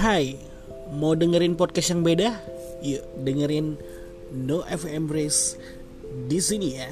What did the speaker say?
Hai, mau dengerin podcast yang beda? Yuk dengerin No FM Race di sini ya.